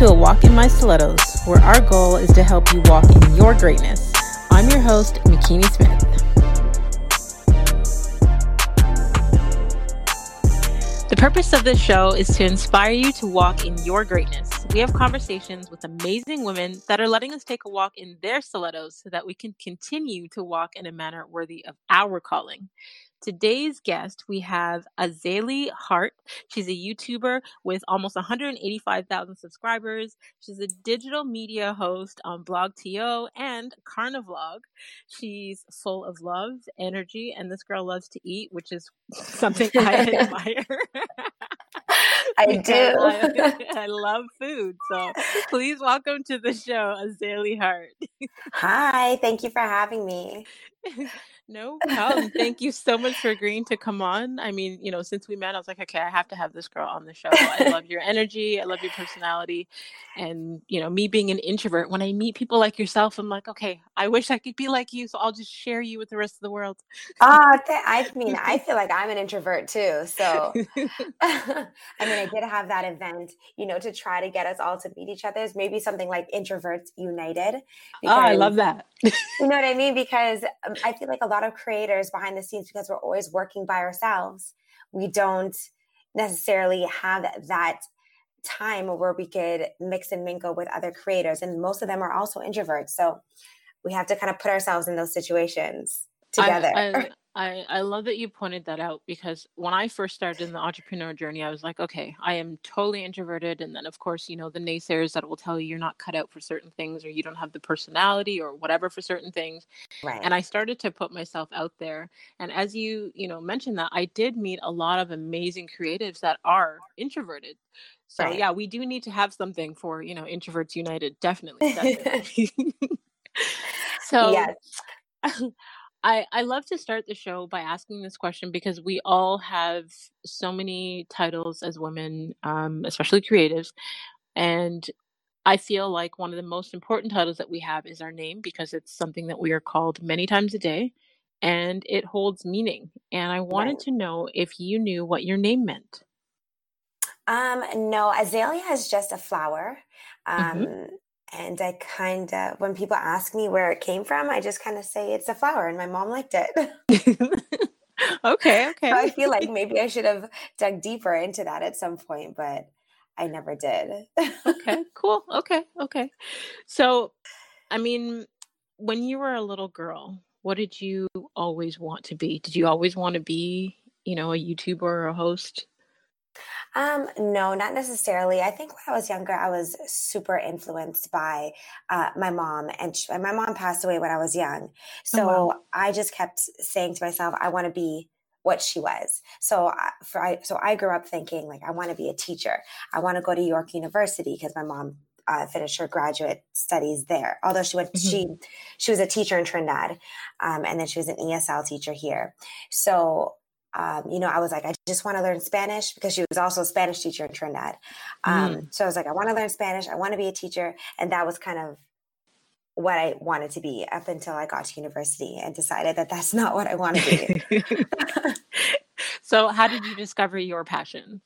To A Walk in My Stilettos, where our goal is to help you walk in your greatness. I'm your host, Makini Smith. The purpose of this show is to inspire you to walk in your greatness. We have conversations with amazing women that are letting us take a walk in their stilettos so that we can continue to walk in a manner worthy of our calling. Today's guest, we have Azalea Hart. She's a YouTuber with almost 185,000 subscribers. She's a digital media host on BlogTO and Carnivlog. She's full of love, energy, and this girl loves to eat, which is something I admire. I do. I, I, love food. So please welcome to the show, Azalea Hart. Hi, thank you for having me. No problem. Thank you so much for agreeing to come on. I mean, you know, since we met, I was like, okay, I have to have this girl on the show. I love your energy. I love your personality. And, you know, me being an introvert, when I meet people like yourself, I'm like, okay, I wish I could be like you. So I'll just share you with the rest of the world. Ah, uh, I mean, I feel like I'm an introvert too. So, I mean, I did have that event, you know, to try to get us all to meet each other. Maybe something like Introverts United. Because, oh, I love that. you know what I mean? Because um, I feel like a lot of creators behind the scenes because we're always working by ourselves. We don't necessarily have that time where we could mix and mingle with other creators. And most of them are also introverts. So we have to kind of put ourselves in those situations together. I, I, I, I love that you pointed that out because when I first started in the entrepreneur journey, I was like, okay, I am totally introverted. And then, of course, you know, the naysayers that will tell you you're not cut out for certain things or you don't have the personality or whatever for certain things. Right. And I started to put myself out there. And as you, you know, mentioned that, I did meet a lot of amazing creatives that are introverted. So, right. yeah, we do need to have something for, you know, Introverts United. Definitely. definitely. so, yes. I, I love to start the show by asking this question because we all have so many titles as women, um, especially creatives. And I feel like one of the most important titles that we have is our name because it's something that we are called many times a day and it holds meaning. And I wanted right. to know if you knew what your name meant. Um, no, azalea is just a flower. Mm-hmm. Um, mm-hmm. And I kind of, when people ask me where it came from, I just kind of say it's a flower, and my mom liked it. okay, okay. So I feel like maybe I should have dug deeper into that at some point, but I never did. okay, cool. Okay, okay. So, I mean, when you were a little girl, what did you always want to be? Did you always want to be, you know, a YouTuber or a host? Um, no, not necessarily. I think when I was younger, I was super influenced by uh, my mom, and she, my mom passed away when I was young. So oh, wow. I just kept saying to myself, I want to be what she was. So for I, so I grew up thinking like I want to be a teacher. I want to go to York University because my mom uh, finished her graduate studies there. Although she went, mm-hmm. she she was a teacher in Trinidad, um, and then she was an ESL teacher here. So um, you know, I was like, I just want to learn Spanish because she was also a Spanish teacher in Trinidad. Um, mm. So I was like, I want to learn Spanish. I want to be a teacher. And that was kind of what I wanted to be up until I got to university and decided that that's not what I want to be. so, how did you discover your passion?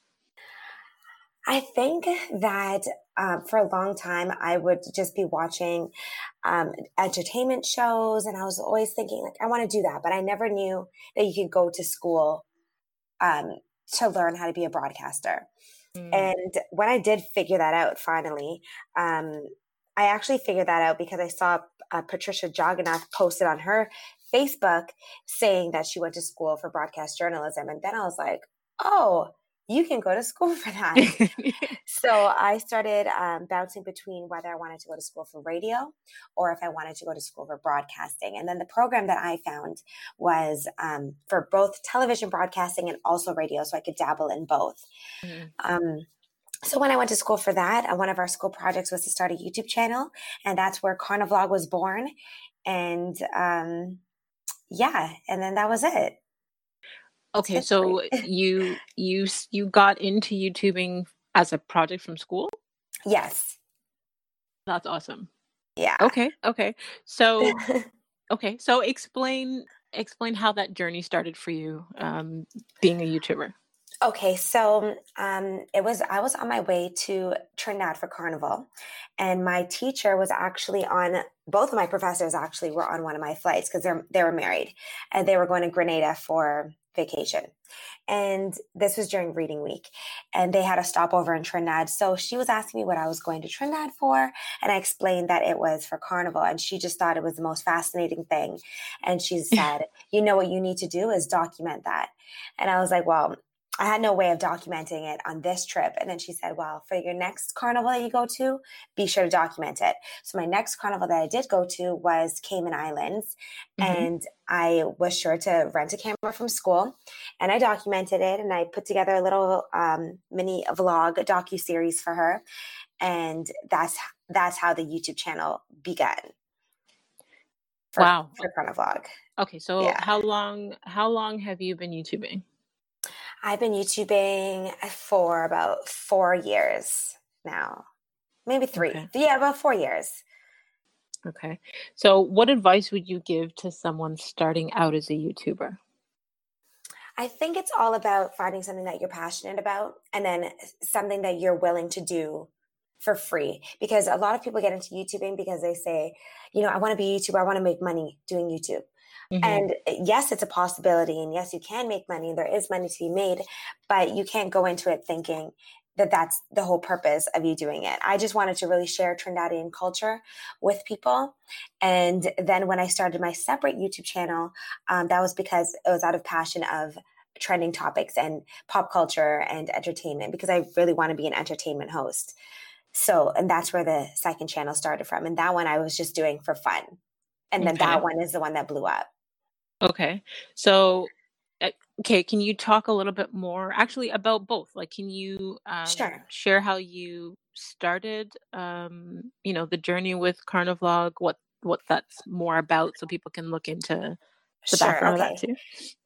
I think that um, for a long time, I would just be watching um, entertainment shows, and I was always thinking, like, I want to do that, but I never knew that you could go to school um, to learn how to be a broadcaster. Mm. And when I did figure that out, finally, um, I actually figured that out because I saw uh, Patricia Jagannath posted on her Facebook saying that she went to school for broadcast journalism, and then I was like, oh you can go to school for that. so I started um, bouncing between whether I wanted to go to school for radio or if I wanted to go to school for broadcasting. And then the program that I found was um, for both television broadcasting and also radio, so I could dabble in both. Mm-hmm. Um, so when I went to school for that, uh, one of our school projects was to start a YouTube channel, and that's where Carnivlog was born. And um, yeah, and then that was it. Okay, so you you you got into YouTubing as a project from school? Yes. That's awesome. Yeah. Okay, okay. So okay, so explain explain how that journey started for you um being a YouTuber. Okay, so um, it was I was on my way to Trinidad for Carnival, and my teacher was actually on. Both of my professors actually were on one of my flights because they're they were married, and they were going to Grenada for vacation. And this was during reading week, and they had a stopover in Trinidad. So she was asking me what I was going to Trinidad for, and I explained that it was for Carnival, and she just thought it was the most fascinating thing. And she said, "You know what you need to do is document that." And I was like, "Well." I had no way of documenting it on this trip. And then she said, Well, for your next carnival that you go to, be sure to document it. So my next carnival that I did go to was Cayman Islands. Mm-hmm. And I was sure to rent a camera from school and I documented it and I put together a little um, mini vlog, docu series for her. And that's that's how the YouTube channel began. For, wow. For Vlog. Okay, so yeah. how long how long have you been YouTubing? I've been YouTubing for about four years now, maybe three. Okay. Yeah, about four years. Okay. So, what advice would you give to someone starting out as a YouTuber? I think it's all about finding something that you're passionate about and then something that you're willing to do for free. Because a lot of people get into YouTubing because they say, you know, I want to be a YouTuber, I want to make money doing YouTube. Mm-hmm. And eh, yes, it's a possibility. And yes, you can make money. There is money to be made, but you can't go into it thinking that that's the whole purpose of you doing it. I just wanted to really share Trinidadian culture with people. And then when I started my separate YouTube channel, um, that was because it was out of passion of trending topics and pop culture and entertainment because I really want to be an entertainment host. So, and that's where the second channel started from. And that one I was just doing for fun. And then okay. that one is the one that blew up. Okay. So, eh, okay, can you talk a little bit more actually about both? Like, can you um, Sure. share how you started, um, you know, the journey with Carnivlog, what what that's more about so people can look into the Sure. background of that too?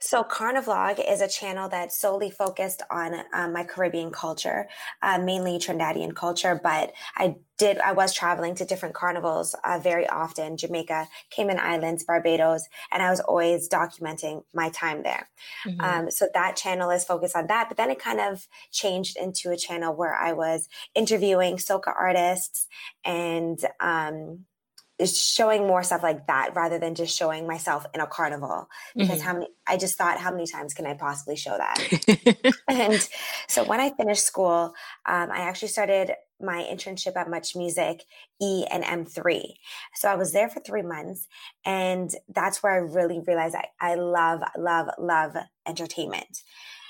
So Carnivlog is a channel that's solely focused on um, my Caribbean culture, uh, mainly Trinidadian culture. But I did, I was traveling to different carnivals uh, very often, Jamaica, Cayman Islands, Barbados, and I was always documenting my time there. hmm Um, so that channel is focused on that. But then it kind of changed into a channel where I was interviewing soca artists and um, showing more stuff like that rather than just showing myself in a carnival because hmm how many i just thought how many times can i possibly show that? And so when i finished school um, i actually started my internship at MuchMusic e and m3 so i was there for three months and that's where i really realized i, I love love love entertainment.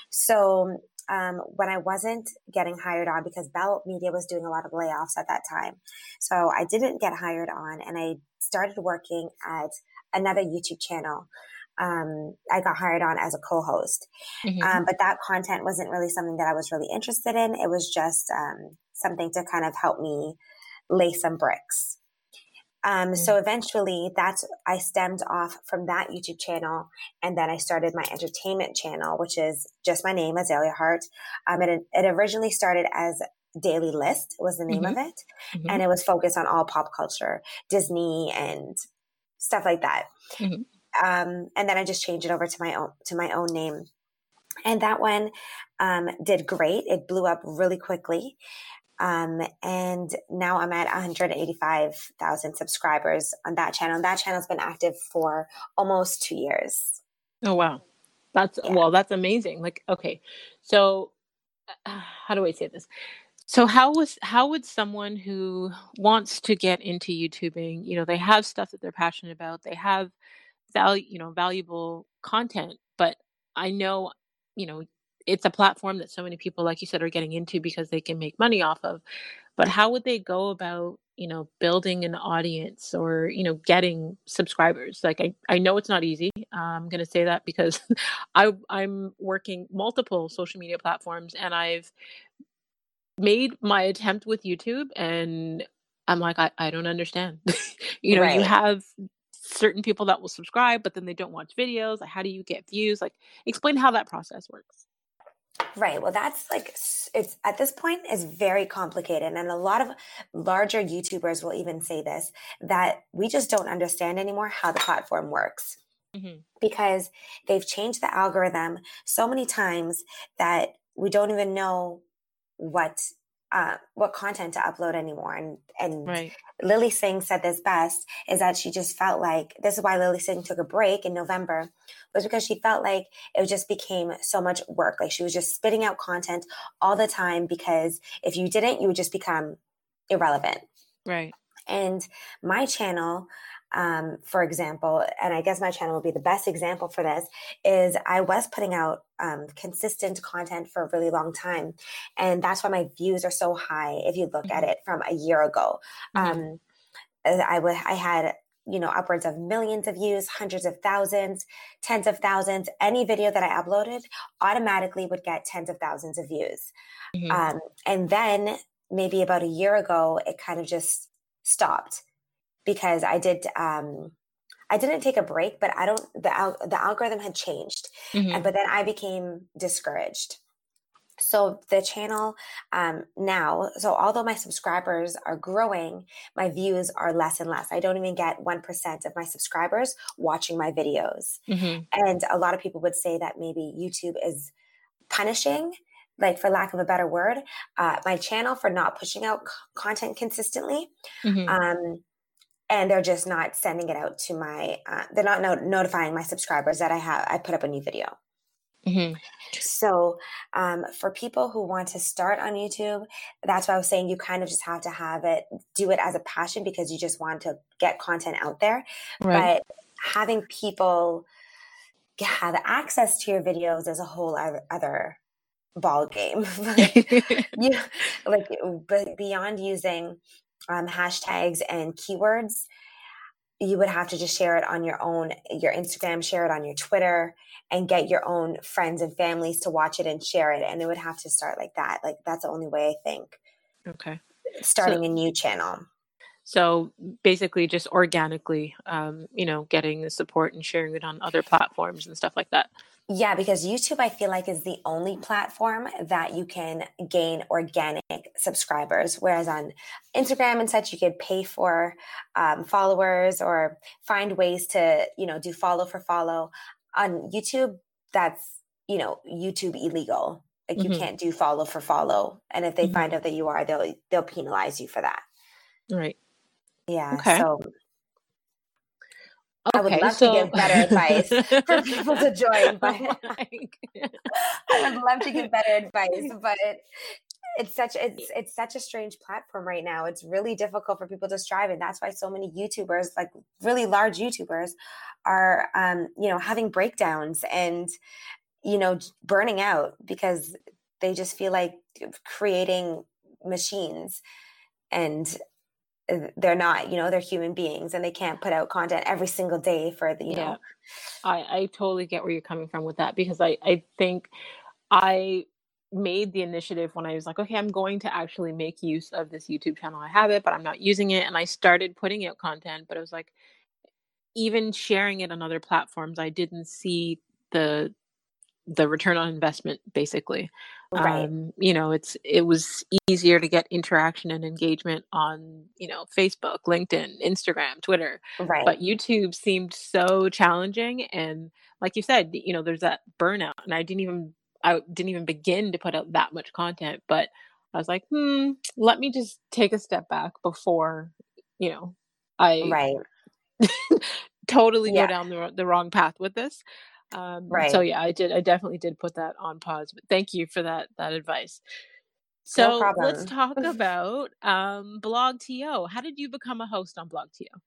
So um, when I wasn't getting hired on because Bell Media was doing a lot of layoffs at that time. So I didn't get hired on and I started working at another YouTube channel. Um, I got hired on as a co-host. hmm Um, but that content wasn't really something that I was really interested in. It was just um, something to kind of help me lay some bricks. Um, so eventually that's, I stemmed off from that YouTube channel and then I started my entertainment channel, which is just my name, Azalea Hart. Um, it, it originally started as Daily List was the name hmm of it. hmm And it was focused on all pop culture, Disney and stuff like that. hmm Um, and then I just changed it over to my own, to my own name. And that one, um, did great. It blew up really quickly. Um, and now I'm at 185,000 subscribers on that channel. And that channel's been active for almost two years. Oh wow. That's Yeah. well, that's amazing. Like, okay. So, uh, how do I say this? So how was how would someone who wants to get into YouTubing, you know, they have stuff that they're passionate about, they have value, you know, valuable content, but I know, you know, it's a platform that so many people, like you said, are getting into because they can make money off of. But how would they go about, you know, building an audience or, you know, getting subscribers? Like I, I know it's not easy. Uh, I'm gonna say that because I I'm working multiple social media platforms and I've made my attempt with YouTube and I'm like, I, I don't understand. you know, you have certain people that will subscribe, but then they don't watch videos. Like, how do you get views? Like, explain how that process works. Right. Well, that's like, it's at this point is very complicated. And a lot of larger YouTubers will even say this that we just don't understand anymore how the platform works. hmm because they've changed the algorithm so many times that we don't even know what uh, what content to upload anymore. And and Right. Lilly Singh said this best is that she just felt like this is why Lilly Singh took a break in November was because she felt like it just became so much work. Like she was just spitting out content all the time because if you didn't, you would just become irrelevant. Right. And my channel, um, for example, and I guess my channel would be the best example for this, is I was putting out um, consistent content for a really long time. And that's why my views are so high if you look at Mhm. it from a year ago. Mhm. Um, I would I had you know upwards of millions of views hundreds of thousands tens of thousands any video that i uploaded automatically would get tens of thousands of views Mhm. um, and then maybe about a year ago it kind of just stopped because i did um, i didn't take a break but i don't the, al- the algorithm had changed Mhm. and but then i became discouraged so the channel um, now so although my subscribers are growing my views are less and less i don't even get 1% of my subscribers watching my videos Mhm. and a lot of people would say that maybe youtube is punishing like for lack of a better word uh, my channel for not pushing out c- content consistently Mhm. um, and they're just not sending it out to my uh, they're not no- notifying my subscribers that i have i put up a new video Mhm. so, um, for people who want to start on YouTube, that's why I was saying you kind of just have to have it, do it as a passion because you just want to get content out there. Right. But having people have access to your videos is a whole other, ball game. you like but beyond using um, hashtags and keywords you would have to just share it on your own your instagram share it on your twitter and get your own friends and families to watch it and share it and it would have to start like that like that's the only way i think okay. starting a new channel So basically, just organically, um, you know, getting the support and sharing it on other platforms and stuff like that. Yeah, because YouTube, I feel like, is the only platform that you can gain organic subscribers. Whereas on Instagram and such, you could pay for um, followers or find ways to, you know, do follow for follow. On YouTube, that's, you know, YouTube illegal. Like you Mhm. can't do follow for follow. And if they Mhm. find out that you are, they'll they'll penalize you for that. Right. Yeah. Okay. So I would love to so give better advice for people to join, but Like- I would love to give better advice, but it's such it's it's such a strange platform right now. It's really difficult for people to strive, and that's why so many YouTubers, like really large YouTubers, are um, you know having breakdowns and you know burning out because they just feel like creating machines and they're not you know they're human beings and they can't put out content every single day for the you Yeah. know I, I totally get where you're coming from with that because I, I think I made the initiative when I was like, okay, I'm going to actually make use of this YouTube channel. I have it, but I'm not using it. And I started putting out content, but it was like, even sharing it on other platforms, I didn't see the the return on investment basically right um you know it's it was easier to get interaction and engagement on you know facebook linkedin instagram twitter right but YouTube seemed so challenging and like you said, you know, there's that burnout and I didn't even I didn't even begin to put out that much content, but I was like, "Hmm, let me just take a step back before, you know, I right totally Yeah. go down the the wrong path with this." Um Right. so yeah, I did I definitely did put that on pause, but thank you for that that advice. No So, let's talk about um BlogTO. How did you become a host on BlogTO?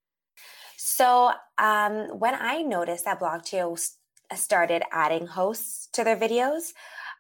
So um, when I noticed that BlogTO s- started adding hosts to their videos,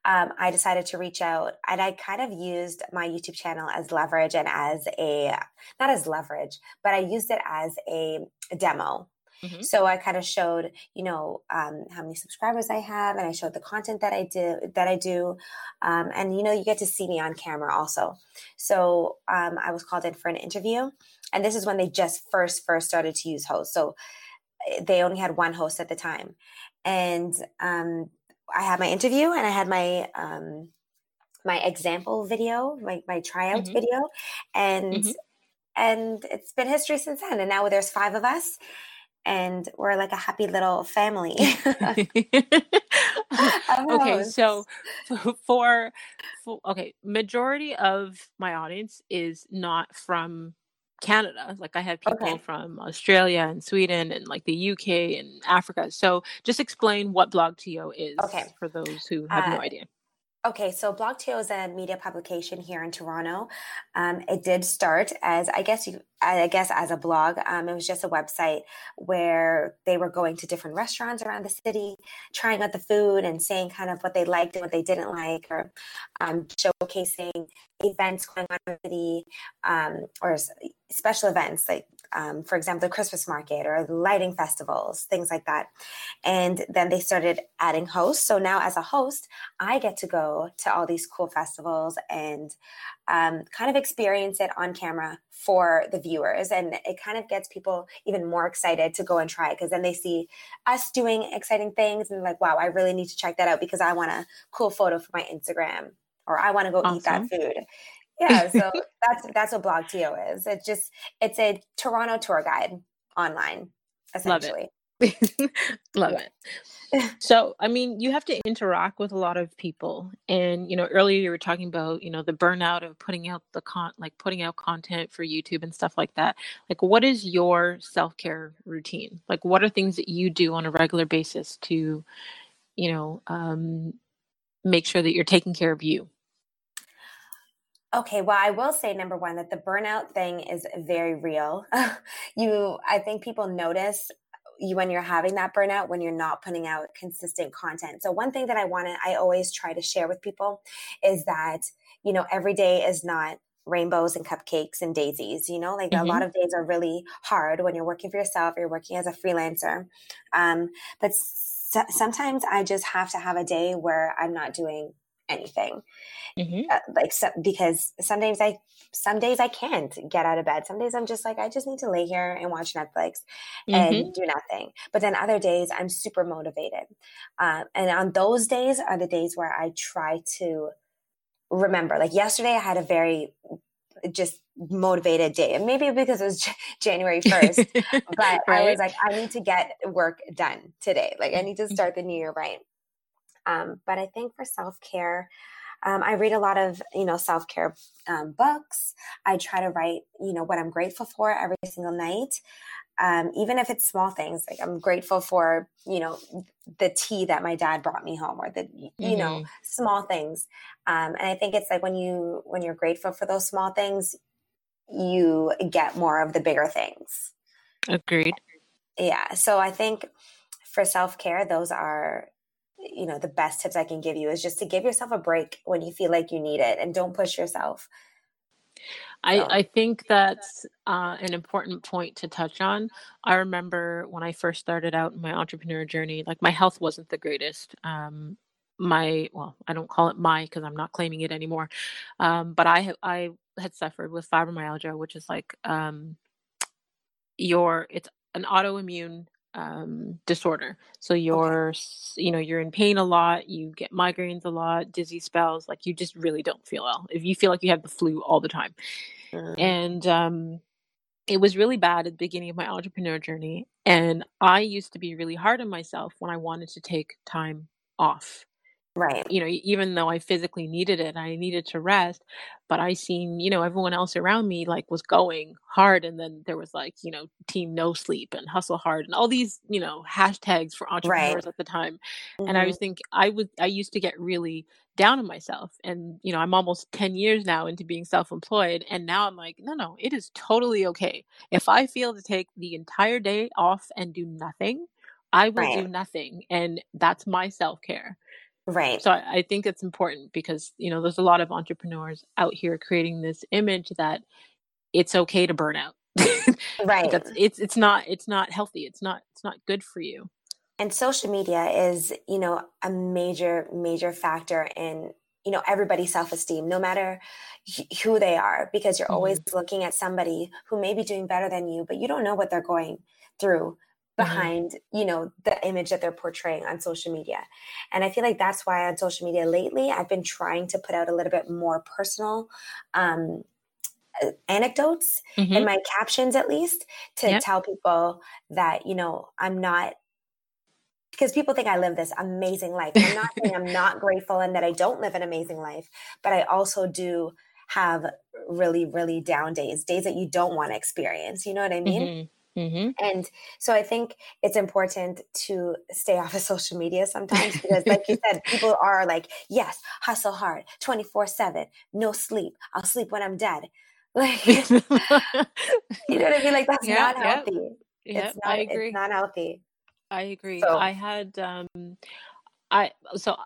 um, I decided to reach out and I kind of used my YouTube channel as leverage and as a, not as leverage, but I used it as a demo. Mhm. So I kind of showed, you know, um, how many subscribers I have, and I showed the content that I do. That I do, um, and you know, you get to see me on camera also. So um, I was called in for an interview, and this is when they just first first started to use hosts. So eh, they only had one host at the time, and um, I had my interview, and I had my um, my example video, my my tryout Mhm. video, and Mhm. and it's been history since then. And now there's five of us, and we're like a happy little family. okay, so for, for okay, majority of my audience is not from Canada. Like I have people Okay. from Australia and Sweden and like the UK and Africa. So just explain what BlogTO is Okay. for those who have Uh, no idea. Okay, so BlogTO is a media publication here in Toronto. Um, it did start as, I guess you, I guess as a blog. Um, it was just a website where they were going to different restaurants around the city, trying out the food and saying kind of what they liked and what they didn't like, or um, showcasing events going on in the city, um, or special events like, um, for example, the Christmas market or lighting festivals, things like that. And then they started adding hosts. So now, as a host, I get to go to all these cool festivals and um, kind of experience it on camera for the viewers. And it kind of gets people even more excited to go and try it because then they see us doing exciting things and like, wow, I really need to check that out because I want a cool photo for my Instagram or I want to go eat that food. Yeah, so that's that's what BlogTO is. It's just it's a Toronto tour guide online, essentially Love it. Love it. So, I mean, you have to interact with a lot of people. And, you know, earlier you were talking about, you know, the burnout of putting out the con like putting out content for YouTube and stuff like that. Like, what is your self-care routine? Like, what are things that you do on a regular basis to, you know, um, make sure that you're taking care of you? Okay, well, I will say number one that the burnout thing is very real. you, I think people notice you when you're having that burnout when you're not putting out consistent content. So one thing that I want to, I always try to share with people is that you know every day is not rainbows and cupcakes and daisies. You know, like a lot Mhm. of days are really hard when you're working for yourself. You're working as a freelancer, um, but sometimes I just have to have a day where I'm not doing anything Mhm. uh, like so, because some days I some days I can't get out of bed. Some days I'm just like I just need to lay here and watch Netflix and Mhm. do nothing. But then other days I'm super motivated, um, and on those days are the days where I try to remember. Like yesterday, I had a very just motivated day, and maybe because it was January first. But I was like, I need to get work done today. Like I need to Mhm. start the new year right. Um, but I think for self care, um, I read a lot of you know self care um, books. I try to write you know what I'm grateful for every single night, um, even if it's small things. Like I'm grateful for you know the tea that my dad brought me home, or the you know Mhm. small things. Um, and I think it's like when you when you're grateful for those small things, you get more of the bigger things. Agreed. Yeah. So I think for self care, those are, you know, the best tips I can give you is just to give yourself a break when you feel like you need it and don't push yourself. I So, I think that's uh, an important point to touch on. I remember when I first started out in my entrepreneur journey, like my health wasn't the greatest. Um, my well, I don't call it my because I'm not claiming it anymore. Um, but I I had suffered with fibromyalgia, which is like um, your it's an autoimmune um disorder. So you're s- you know you're in pain a lot you get migraines a lot dizzy spells like you just really don't feel well if you feel like you have the flu all the time. Mm, and um it was really bad at the beginning of my entrepreneur journey and i used to be really hard on myself when i wanted to take time off right. you know, even though I physically needed it, I needed to rest, but I seen, you know, everyone else around me like was going hard and then there was like, you know, team no sleep and hustle hard and all these, you know, hashtags for Right. entrepreneurs at the time. And I was think I would I used to get really down on myself and you know, I'm almost 10 years now into being self-employed and now I'm like, no, no, it is totally okay. If I feel to take the entire day off and do nothing, I will Right. do nothing and that's my self-care. Right. So I, I think it's important because you know there's a lot of entrepreneurs out here creating this image that it's okay to burn out. Right. That's it's it's not it's not healthy. It's not it's not good for you. And social media is, you know, a major, major factor in, you know, everybody's self esteem, no matter who they are, because you're always hmm looking at somebody who may be doing better than you, but you don't know what they're going through hmm behind, you know, the image that they're portraying on social media. And I feel like that's why on social media lately, I've been trying to put out a little bit more personal um, uh, anecdotes in hmm my captions, at least, to Yep. tell people that, you know, I'm not because people think I live this amazing life. I'm not saying I'm not grateful and that I don't live an amazing life, but I also do have really, really down days, days that you don't want to experience. You know what I mean? Mm-hmm. Mm-hmm. And so I think it's important to stay off of social media sometimes because, like you said, people are like, yes, hustle hard 24 7, no sleep. I'll sleep when I'm dead. Like, you know what I mean? Like, that's yeah, not yeah, healthy. yeah. It's not, I agree. it's not healthy. I agree. So, I had um I so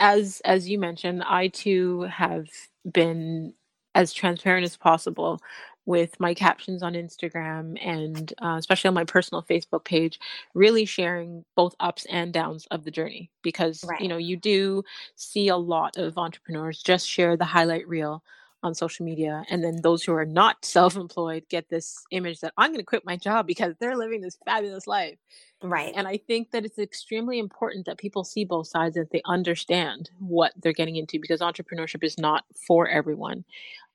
as as you mentioned, I too have been as transparent as possible with my captions on Instagram and uh, especially on my personal Facebook page, really sharing both ups and downs of the journey because you know you do see a lot of entrepreneurs just share the highlight reel on social media and then those who are not self-employed get this image that I'm going to quit my job because they're living this fabulous life. Right, and I think that it's extremely important that people see both sides and that they understand what they're getting into because entrepreneurship is not for everyone.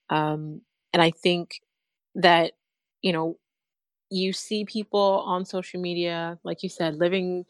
Um, and I think that, you know, you see people on social media, like you said, living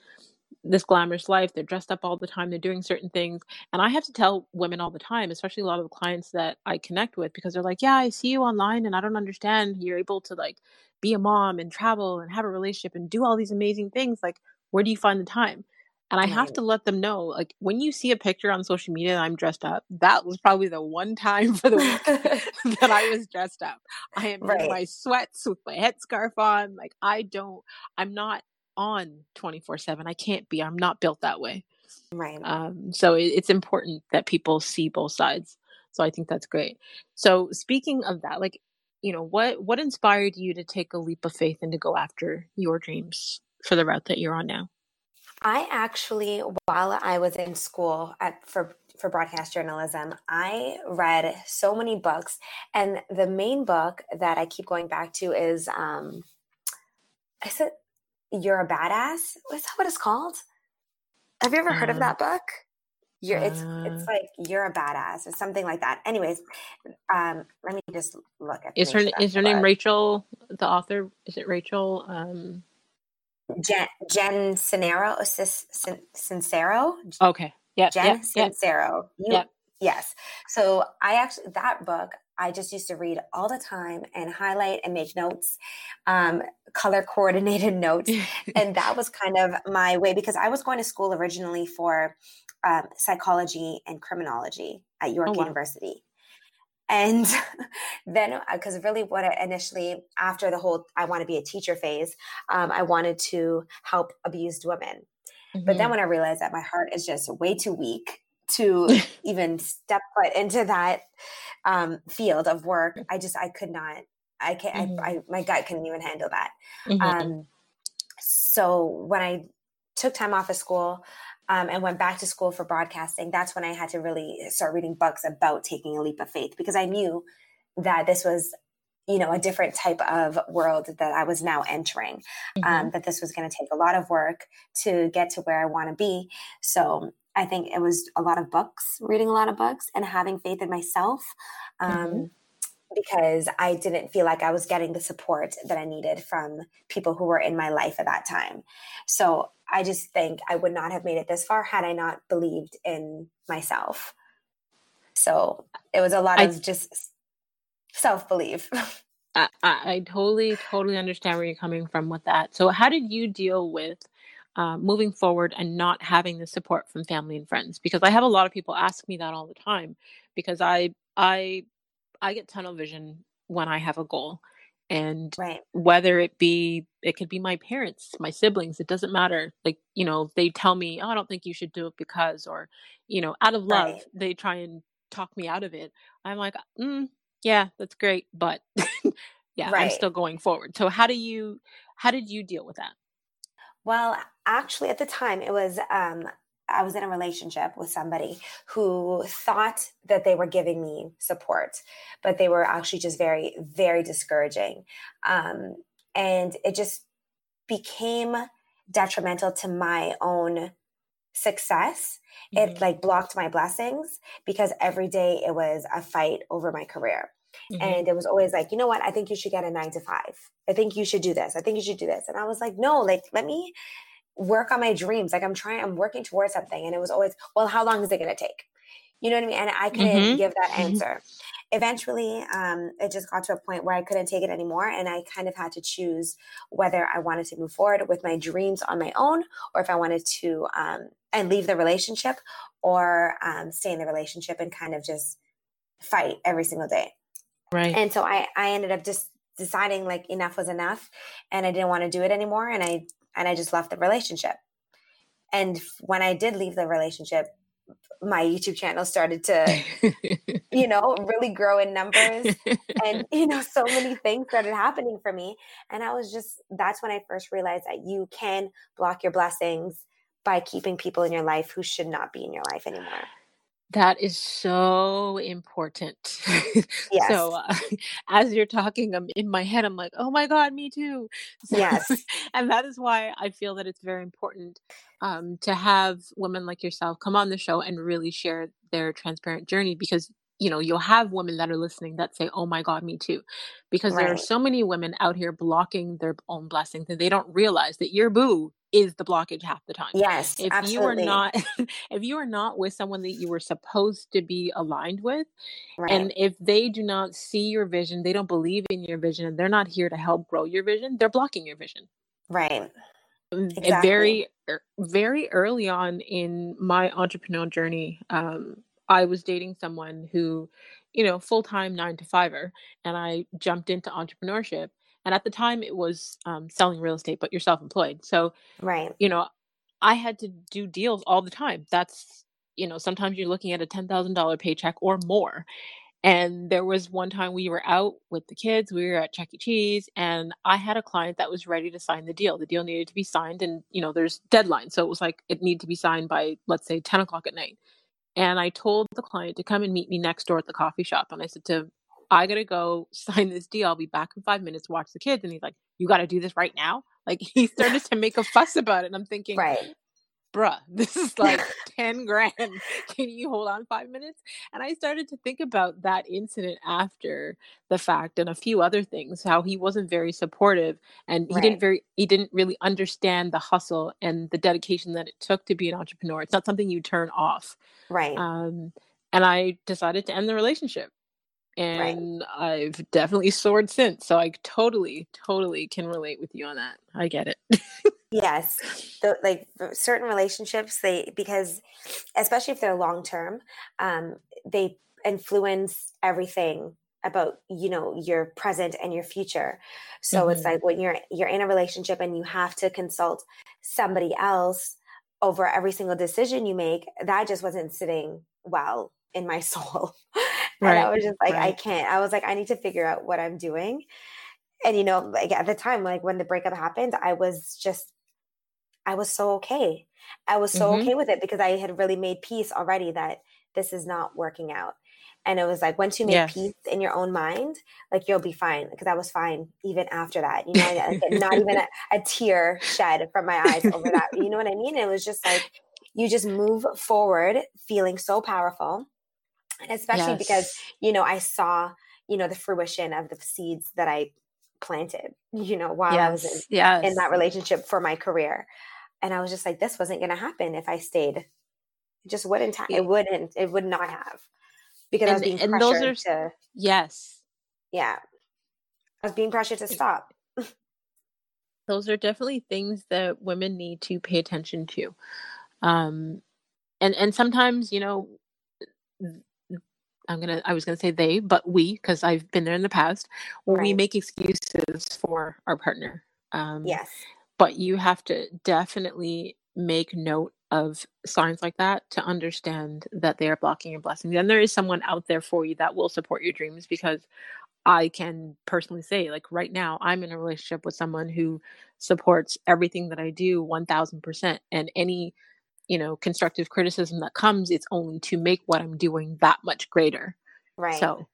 this glamorous life. They're dressed up all the time. They're doing certain things. And I have to tell women all the time, especially a lot of the clients that I connect with, because they're like, yeah, I see you online and I don't understand. You're able to like be a mom and travel and have a relationship and do all these amazing things. Like, where do you find the time? And I have to let them know, like, when you see a picture on social media that I'm dressed up, that was probably the one time for the week that I was dressed up. I am in my sweats with my headscarf on. Like, I don't, I'm not on 24 7. I can't be. I'm not built that way. right. Um, so it, it's important that people see both sides. So I think that's great. So speaking of that, like, you know, what what inspired you to take a leap of faith and to go after your dreams for the route that you're on now? I actually, while I was in school at, for for broadcast journalism, I read so many books, and the main book that I keep going back to is, um, I said, "You're a Badass." What's that? What it's called? Have you ever heard of Um, that book? You're it's uh, it's like you're a badass or something like that. Anyways, um, let me just look at is her is her name. Rachel, the author? Is it Rachel? Um, Jen Jen Sincero, Sis- Sincero, okay. Yep. Jen Yep. Sincero. You yes. So I actually that book I just used to read all the time and highlight and make notes, um, color coordinated notes, and that was kind of my way because I was going to school originally for um, psychology and criminology at oh York wow. University. And then, because really, what I initially, after the whole I want to be a teacher phase, um, I wanted to help abused women. But then hmm when I realized that my heart is just way too weak to even step foot into that um, field of work, I just I could not. I can't. I, hmm I my gut couldn't even handle that. hmm Um, so when I took time off of school um, and went back to school for broadcasting, that's when I had to really start reading books about taking a leap of faith because I knew that this was you know a different type of world that i was now entering hmm um, that this was going to take a lot of work to get to where i want to be. So i think it was a lot of books reading a lot of books and having faith in myself um, because i didn't feel like i was getting the support that i needed from people who were in my life at that time so i just think i would not have made it this far had i not believed in myself so it was a lot I of just self-belief I, I I totally, totally understand where you're coming from with that. So, how did you deal with uh, moving forward and not having the support from family and friends? Because I have a lot of people ask me that all the time. Because I, I, I get tunnel vision when I have a goal, and right whether it be, it could be my parents, my siblings, it doesn't matter. Like you know, they tell me, "Oh, I don't think you should do it because," or you know, out of love, Right, they try and talk me out of it. I'm like, mm, yeah, that's great, but yeah, I'm still going forward. So how do you how did you deal with that? Well, actually, at the time, it was um, I was in a relationship with somebody who thought that they were giving me support, but they were actually just very, very discouraging, um, and it just became detrimental to my own success. It Mhm. like blocked my blessings because every day it was a fight over my career. Mhm. And it was always like, you know what? I think you should get a nine to five. I think you should do this. I think you should do this. And I was like, no, like, let me work on my dreams. Like I'm trying, I'm working towards something. And it was always, well, how long is it going to take? You know what I mean? And I couldn't mm-hmm. give that mm-hmm. answer. Eventually, um, it just got to a point where I couldn't take it anymore. And I kind of had to choose whether I wanted to move forward with my dreams on my own or if I wanted to um, and leave the relationship or um, stay in the relationship and kind of just fight every single day. Right. And so I, I ended up just deciding like enough was enough and I didn't want to do it anymore. And I, and I just left the relationship. And when I did leave the relationship, my YouTube channel started to, you know, really grow in numbers. And, you know, so many things started happening for me. And I was just, that's when I first realized that you can block your blessings by keeping people in your life who should not be in your life anymore. That is so important. Yes. so, uh, as you're talking, I'm in my head, I'm like, oh my God, me too. So, yes. and that is why I feel that it's very important um, to have women like yourself come on the show and really share their transparent journey because you know you'll have women that are listening that say oh my god me too because right. there are so many women out here blocking their own blessings and they don't realize that your boo is the blockage half the time. Yes, if absolutely. you are not if you are not with someone that you were supposed to be aligned with right. and if they do not see your vision, they don't believe in your vision and they're not here to help grow your vision, they're blocking your vision. Right. Exactly. Very very early on in my entrepreneurial journey, um, I was dating someone who, you know, full-time 9 to 5er and I jumped into entrepreneurship and at the time, it was um, selling real estate, but you're self employed. So, right. you know, I had to do deals all the time. That's, you know, sometimes you're looking at a $10,000 paycheck or more. And there was one time we were out with the kids, we were at Chuck E. Cheese, and I had a client that was ready to sign the deal. The deal needed to be signed, and, you know, there's deadlines. So it was like it needed to be signed by, let's say, 10 o'clock at night. And I told the client to come and meet me next door at the coffee shop. And I said to I gotta go sign this deal. I'll be back in five minutes, watch the kids. And he's like, You gotta do this right now. Like he started to make a fuss about it. And I'm thinking, right. Bruh, this is like 10 grand. Can you hold on five minutes? And I started to think about that incident after the fact and a few other things, how he wasn't very supportive and he right. didn't very he didn't really understand the hustle and the dedication that it took to be an entrepreneur. It's not something you turn off. Right. Um and I decided to end the relationship and right. I've definitely soared since. So I totally, totally can relate with you on that. I get it. yes, the, like certain relationships, they because especially if they're long term, um, they influence everything about you know your present and your future so mm-hmm. it's like when you're you're in a relationship and you have to consult somebody else over every single decision you make that just wasn't sitting well in my soul Right. And I was just like, right. I can't. I was like, I need to figure out what I'm doing. And you know, like at the time, like when the breakup happened, I was just, I was so okay. I was so mm-hmm. okay with it because I had really made peace already that this is not working out. And it was like once you make yes. peace in your own mind, like you'll be fine. Because I was fine even after that. You know, like, not even a, a tear shed from my eyes over that. You know what I mean? It was just like you just move forward feeling so powerful especially yes. because you know i saw you know the fruition of the seeds that i planted you know while yes. i was in, yes. in that relationship for my career. And i was just like this wasn't going to happen if i stayed. It just wouldn't ha- it wouldn't it would not have. Because and, i was being and pressured those are, to yes. Yeah. I was being pressured to stop. Those are definitely things that women need to pay attention to. Um and and sometimes you know I'm gonna I was gonna say they, but we, because I've been there in the past, when we make excuses for our partner. Um, Yes. but you have to definitely make note of signs like that to understand that they are blocking your blessings. And there is someone out there for you that will support your dreams because I can personally say, like right now, I'm in a relationship with someone who supports everything that I do 1000%. And any you know constructive criticism that comes it's only to make what i'm doing that much greater. Right. So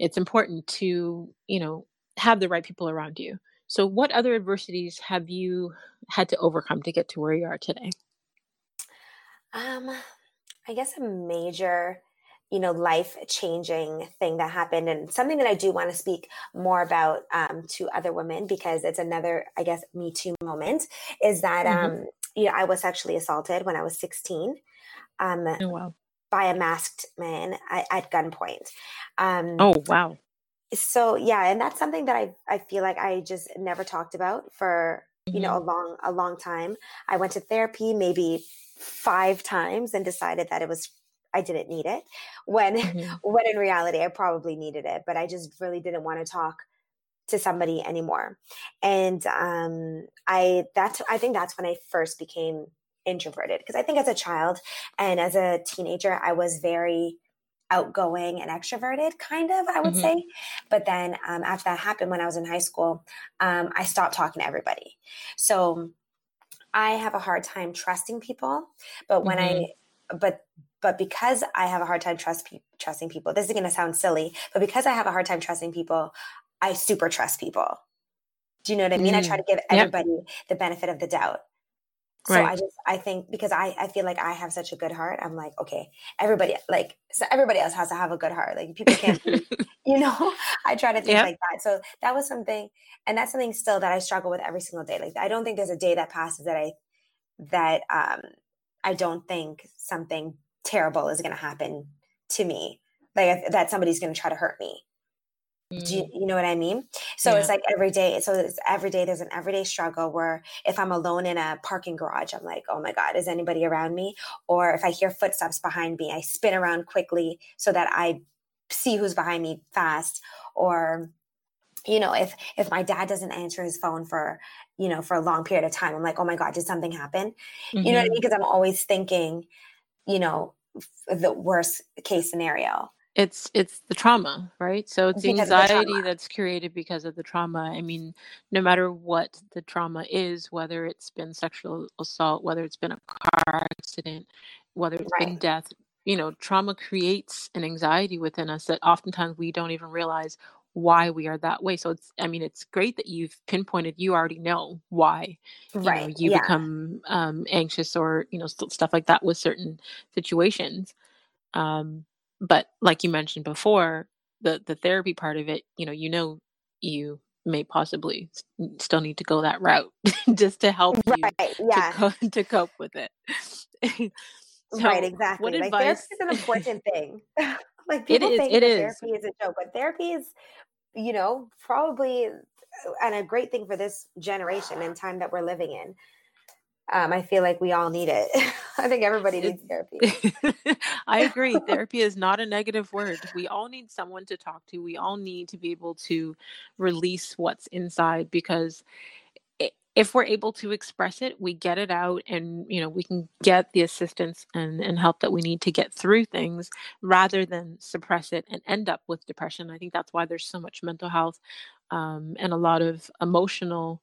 it's important to you know have the right people around you. So what other adversities have you had to overcome to get to where you are today? Um i guess a major you know life changing thing that happened and something that i do want to speak more about um, to other women because it's another i guess me too moment is that mm-hmm. um, you know i was sexually assaulted when i was 16 um, oh, wow. by a masked man at, at gunpoint um, oh wow so yeah and that's something that i i feel like i just never talked about for mm-hmm. you know mm-hmm. a long a long time i went to therapy maybe five times and decided that it was I didn't need it when mm-hmm. when in reality I probably needed it, but I just really didn't want to talk to somebody anymore. And um, I that's I think that's when I first became introverted because I think as a child and as a teenager I was very outgoing and extroverted kind of i would mm-hmm. say but then um, after that happened when i was in high school um, i stopped talking to everybody so i have a hard time trusting people but when mm-hmm. i but but because I have a hard time trust pe- trusting people, this is going to sound silly, but because I have a hard time trusting people, I super trust people. Do you know what I mean? Mm. I try to give everybody yep. the benefit of the doubt. So right. I just I think because I I feel like I have such a good heart, I'm like okay, everybody like so everybody else has to have a good heart. Like people can't, be, you know. I try to think yep. like that. So that was something, and that's something still that I struggle with every single day. Like I don't think there's a day that passes that I that um I don't think something terrible is going to happen to me like that somebody's going to try to hurt me mm. Do you, mm. you, know what i mean so yeah. it's like every day so it's every day there's an everyday struggle where if i'm alone in a parking garage i'm like oh my god is anybody around me or if i hear footsteps behind me i spin around quickly so that i see who's behind me fast or you know if if my dad doesn't answer his phone for you know for a long period of time i'm like oh my god did something happen mm-hmm. you know what i mm-hmm. mean because i'm always thinking you know the worst case scenario it's it's the trauma right? So it's the anxiety the that's created because of the trauma. I mean no matter what the trauma is whether it's been sexual assault whether it's been a car accident whether it's right. been death you know trauma creates an anxiety within us that oftentimes we don't even realize why we are that way. So it's i mean it's great that you've pinpointed you already know why you right. know, you yeah. become um, anxious or you know st- stuff like that with certain situations. Um, but like you mentioned before the the therapy part of it you know you know you may possibly still need to go that route just to help you right, yeah. to, co- to cope with it so right exactly what like advice... therapy is an important thing like people it is, think it is. therapy is a joke but therapy is you know, probably uh, and a great thing for this generation and time that we're living in. Um, I feel like we all need it. I think everybody needs therapy. I agree. therapy is not a negative word. We all need someone to talk to. We all need to be able to release what's inside because if we're able to express it we get it out and you know we can get the assistance and, and help that we need to get through things rather than suppress it and end up with depression i think that's why there's so much mental health um, and a lot of emotional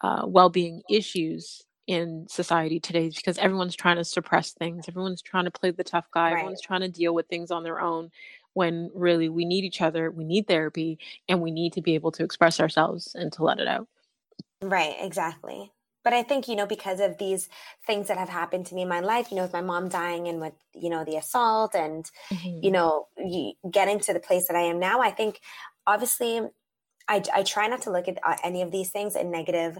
uh, well-being issues in society today because everyone's trying to suppress things everyone's trying to play the tough guy right. everyone's trying to deal with things on their own when really we need each other we need therapy and we need to be able to express ourselves and to let it out Right, exactly. But I think, you know, because of these things that have happened to me in my life, you know, with my mom dying and with, you know, the assault and, mm-hmm. you know, getting to the place that I am now, I think obviously I, I try not to look at uh, any of these things in negative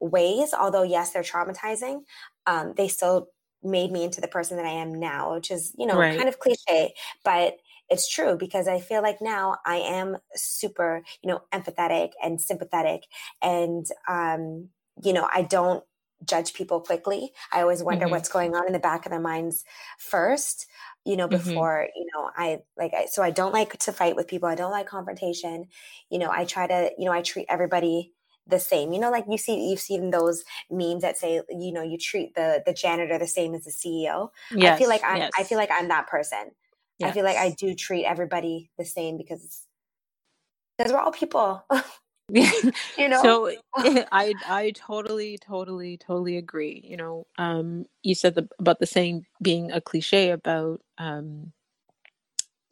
ways. Although, yes, they're traumatizing. Um, they still made me into the person that I am now, which is, you know, right. kind of cliche, but it's true because I feel like now I am super, you know, empathetic and sympathetic. And, um, you know, I don't judge people quickly. I always wonder mm-hmm. what's going on in the back of their minds first, you know, mm-hmm. before, mm-hmm. you know, I like, I, so I don't like to fight with people. I don't like confrontation. You know, I try to, you know, I treat everybody the same. You know, like you see, you've seen those memes that say, you know, you treat the the janitor the same as the CEO. Yes, I feel like I'm, yes. I feel like I'm that person. Yes. I feel like I do treat everybody the same because because we're all people. you know so i i totally totally totally agree you know um you said the, about the saying being a cliche about um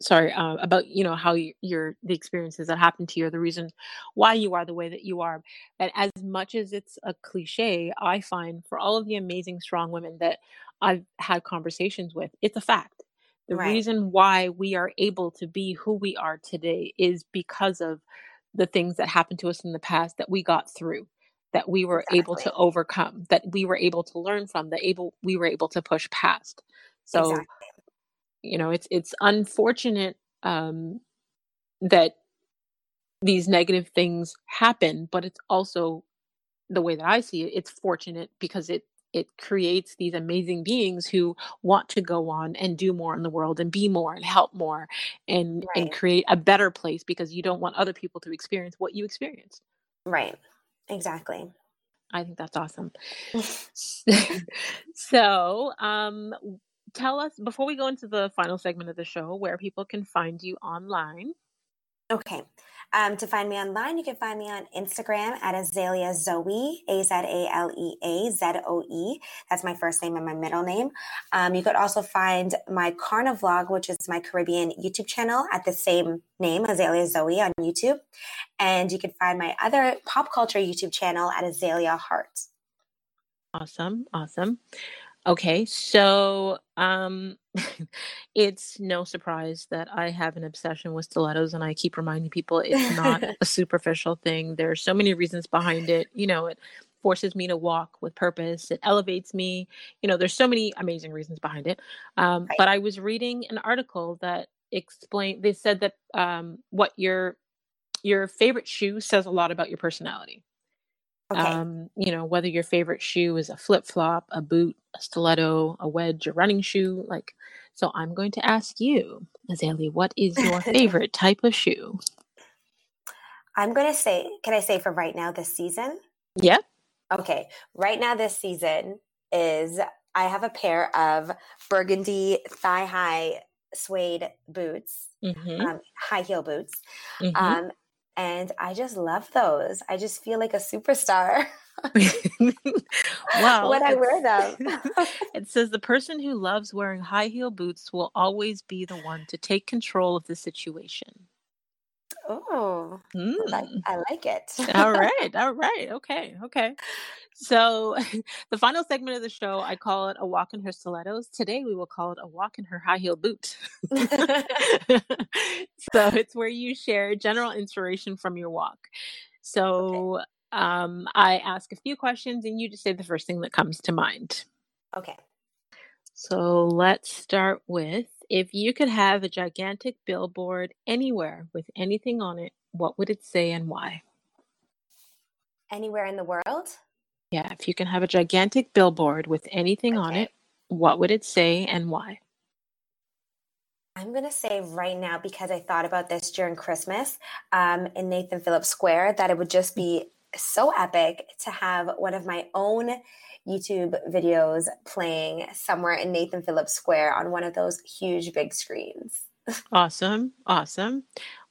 sorry uh, about you know how you, your the experiences that happened to you are the reason why you are the way that you are and as much as it's a cliche i find for all of the amazing strong women that i've had conversations with it's a fact The Right. reason why we are able to be who we are today is because of the things that happened to us in the past that we got through, that we were able to overcome, that we were able to learn from, that able we were able to push past. So, Exactly. You know, it's it's unfortunate um that these negative things happen, but it's also the way that I see it, it's fortunate because it it creates these amazing beings who want to go on and do more in the world and be more and help more and and create a better place because you don't want other people to experience what you experienced. Right. Exactly. I think that's awesome. so, um tell us before we go into the final segment of the show where people can find you online. Okay. Um, to find me online, you can find me on Instagram at Azalea Zoe, A Z A L E A Z O E. That's my first name and my middle name. Um, you could also find my Carnivlog, which is my Caribbean YouTube channel, at the same name, Azalea Zoe, on YouTube. And you can find my other pop culture YouTube channel at Azalea Hart. Awesome, awesome. Okay, so um it's no surprise that I have an obsession with stilettos and I keep reminding people it's not a superficial thing. There are so many reasons behind it. You know, it forces me to walk with purpose. It elevates me. You know, there's so many amazing reasons behind it. Um, right. but I was reading an article that explained they said that um what your your favorite shoe says a lot about your personality Okay. um, you know, whether your favorite shoe is a flip flop, a boot, a stiletto, a wedge, a running shoe. Like, so I'm going to ask you, Azalea, what is your favorite type of shoe? I'm going to say, can I say for right now this season? Yeah. Okay, right now this season is I have a pair of burgundy thigh high suede boots, Mm-hmm. um, high heel boots, Mm-hmm. um, and I just love those. I just feel like a superstar wow. when I wear them. it says the person who loves wearing high heel boots will always be the one to take control of the situation. oh, I like, Mm. I like it. All right, all right, okay, okay. So, the final segment of the show, I call it a walk in her stilettos. Today, we will call it a walk in her high heel boot. so, it's where you share general inspiration from your walk. okay, So, um, I ask a few questions, and you just say the first thing that comes to mind. okay. So, let's start with if you could have a gigantic billboard anywhere with anything on it, what would it say and why? Anywhere in the world? Yeah, if you can have a gigantic billboard with anything on Okay. it, what would it say and why? I'm going to say right now, because I thought about this during Christmas um, in Nathan Phillips Square, that it would just be so epic to have one of my own YouTube videos playing somewhere in Nathan Phillips Square on one of those huge big screens. Awesome, awesome.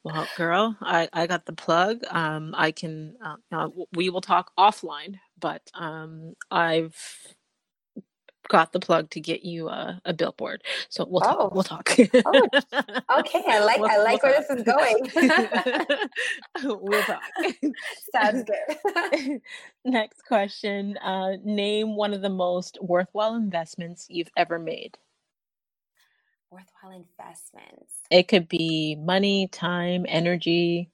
Well, girl, I, I got the plug. Um, I can, uh, uh, we will talk offline, but um, I've got the plug to get you a, a billboard. So we'll talk. Oh, We'll talk. oh, okay. I like we'll I we'll like where talk. this is going. we'll talk. Sounds good. Next question. Uh, name one of the most worthwhile investments you've ever made. Worthwhile investments. It could be money, time, energy.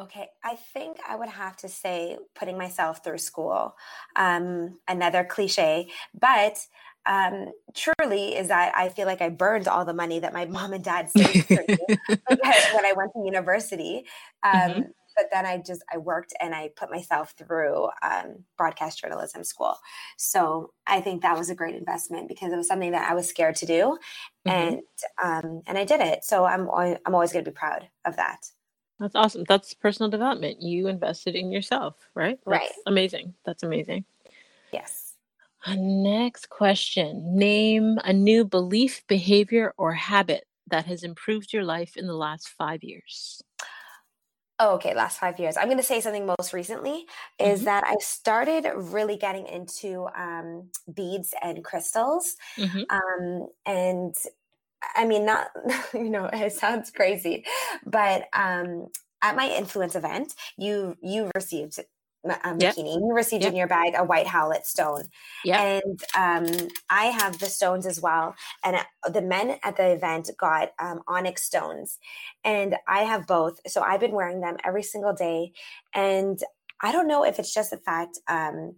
Okay, I think I would have to say putting myself through school. Um, another cliche, but um, truly is that I feel like I burned all the money that my mom and dad saved for me when I went to university. Um, but then I just I worked and I put myself through um, broadcast journalism school. So I think that was a great investment because it was something that I was scared to do, Mhm. and um, and I did it. So I'm al- I'm always going to be proud of that. That's awesome. That's personal development. You invested in yourself, right? Right. Amazing. That's amazing. Yes. Uh, Next question. Name a new belief, behavior, or habit that has improved your life in the last five years. Oh, okay, last five years. I'm going to say something most recently is hmm that I started really getting into um, beads and crystals. hmm Um, and I mean, not, you know, it sounds crazy, but um, at my influence event, you you received um, yep. bikini. You received yep. in your bag a white howlite stone. Yeah. And um, I have the stones as well. And uh, the men at the event got um, onyx stones. And I have both. So I've been wearing them every single day. And I don't know if it's just the fact um,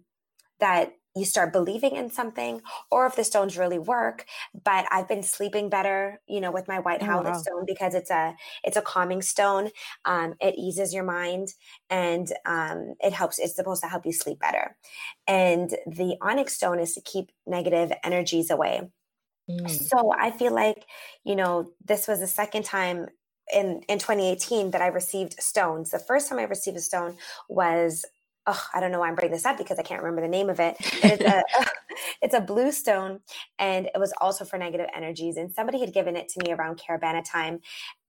that you start believing in something or if the stones really work but i've been sleeping better you know with my white oh, wow. stone because it's a it's a calming stone um, it eases your mind and um, it helps it's supposed to help you sleep better and the onyx stone is to keep negative energies away mm. so i feel like you know this was the second time in in 2018 that I received stones. The first time I received a stone was oh, I don't know why I'm bringing this up because I can't remember the name of it. It's a, it's a blue stone, and it was also for negative energies. And somebody had given it to me around Caribana time,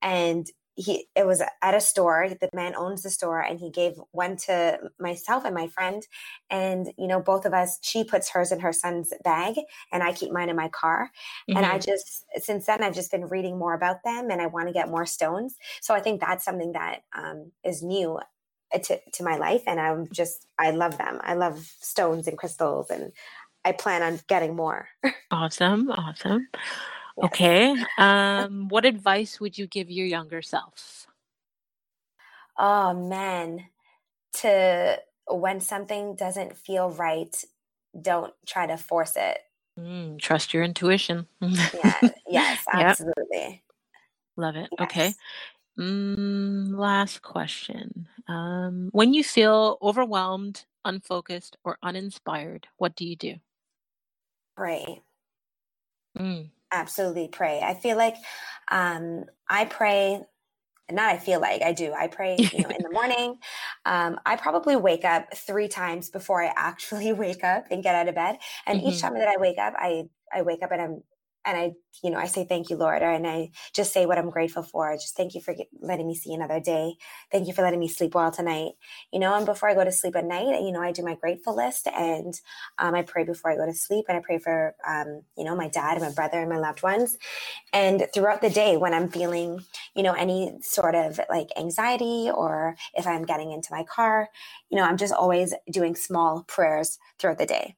and he it was at a store the man owns the store and he gave one to myself and my friend and you know both of us she puts hers in her son's bag and i keep mine in my car mm-hmm. and i mm-hmm. just since then i've just been reading more about them and i want to get more stones so i think that's something that um, is new to, to my life and i'm just i love them. I love stones and crystals and i plan on getting more. Awesome awesome. Yes. okay um what advice would you give your younger self? Oh man to when something doesn't feel right don't try to force it. Mm, trust your intuition. Yeah yes absolutely. Yep. love it yes. okay Mm, last question. Um, when you feel overwhelmed, unfocused, or uninspired, what do you do? Pray. Mm. Absolutely pray. I feel like um, I pray. Not I feel like I do. I pray, you know, in the morning. Um, I probably wake up three times before I actually wake up and get out of bed. And mm-hmm. each time that I wake up, I I wake up and I'm and I, you know, I say thank you, Lord, and I just say what I'm grateful for. Just thank you for letting me see another day. Thank you for letting me sleep well tonight. You know, and before I go to sleep at night, you know, I do my grateful list and um, I pray before I go to sleep, and I pray for, um, you know, my dad and my brother and my loved ones. And throughout the day, when I'm feeling, you know, any sort of like anxiety or if I'm getting into my car, you know, I'm just always doing small prayers throughout the day.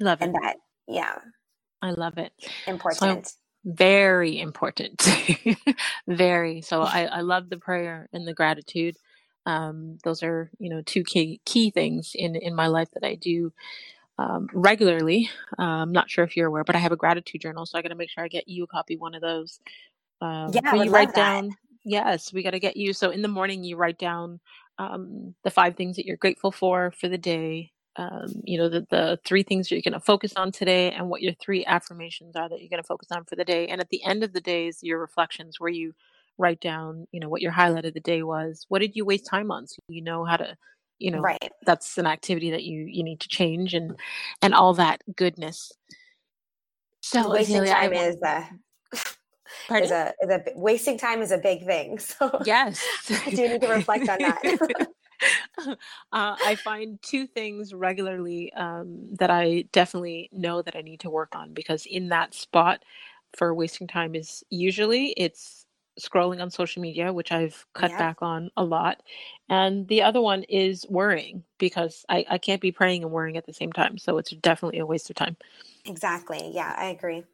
Love it. And that, yeah. I love it. Important. So, very important. very. So I, I love the prayer and the gratitude. Um, those are, you know, two key key things in in my life that I do um, regularly. Uh, I'm not sure if you're aware, but I have a gratitude journal, so I got to make sure I get you a copy one of those. Um, yeah, you write down. That. Yes, we got to get you. So in the morning, you write down um, the five things that you're grateful for for the day um, you know, the, the three things you're going to focus on today and what your three affirmations are that you're going to focus on for the day. And at the end of the days, your reflections where you write down, you know, what your highlight of the day was. What did you waste time on? So you know how to, you know, right. that's an activity that you, you need to change and, and all that goodness. So wasting time I, is a, is a, is a, wasting time is a big thing. So yes, I do need to reflect on that. uh, I find two things regularly um, that I definitely know that I need to work on because in that spot for wasting time is usually it's scrolling on social media, which I've cut yeah. back on a lot. And the other one is worrying because I, I can't be praying and worrying at the same time. So it's definitely a waste of time. Exactly. Yeah, I agree.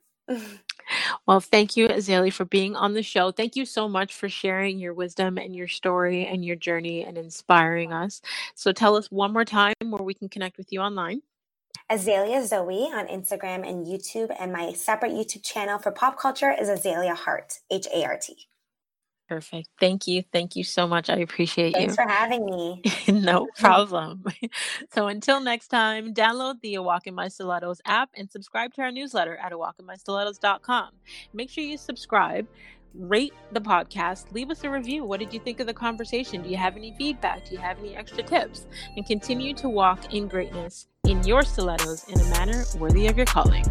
Well, thank you, Azalea, for being on the show. Thank you so much for sharing your wisdom and your story and your journey and inspiring us. So tell us one more time where we can connect with you online. Azalea Zoe on Instagram and YouTube, and my separate YouTube channel for pop culture is Azalea Hart, H A R T. Perfect. Thank you. Thank you so much. I appreciate Thanks you. Thanks for having me. no problem. so until next time, download the A Walk in My Stilettos app and subscribe to our newsletter at awalkinmystilettos.com. Make sure you subscribe, rate the podcast, leave us a review. What did you think of the conversation? Do you have any feedback? Do you have any extra tips? And continue to walk in greatness in your stilettos in a manner worthy of your calling.